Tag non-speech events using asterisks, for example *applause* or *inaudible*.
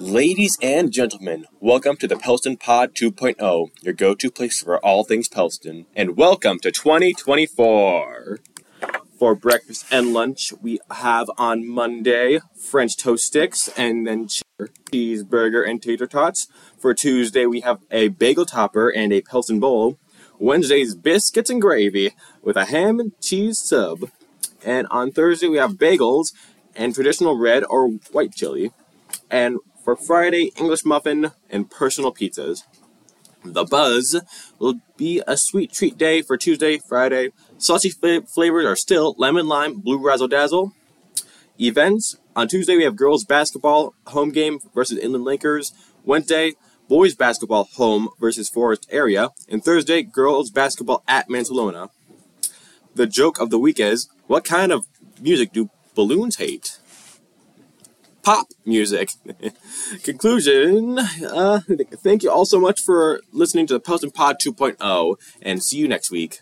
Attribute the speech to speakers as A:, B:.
A: Ladies and gentlemen, welcome to the Pellston Pod 2.0, your go to place for all things Pellston, and welcome to 2024. For breakfast and lunch, we have on Monday French toast sticks and then cheeseburger and tater tots. For Tuesday, we have a bagel topper and a Pellston bowl. Wednesday's biscuits and gravy with a ham and cheese sub. And on Thursday, we have bagels and traditional red or white chili. And for Friday, English muffin and personal pizzas. The Buzz will be a sweet treat day for Tuesday, Friday. Saucy fl- flavors are still lemon lime, blue razzle dazzle. Events on Tuesday we have girls basketball home game versus Inland Lakers. Wednesday, boys basketball home versus Forest Area. And Thursday, girls basketball at Mancelona. The joke of the week is what kind of music do balloons hate? Pop music. *laughs* Conclusion. Uh, thank you all so much for listening to the Pellston Pod 2.0, and see you next week.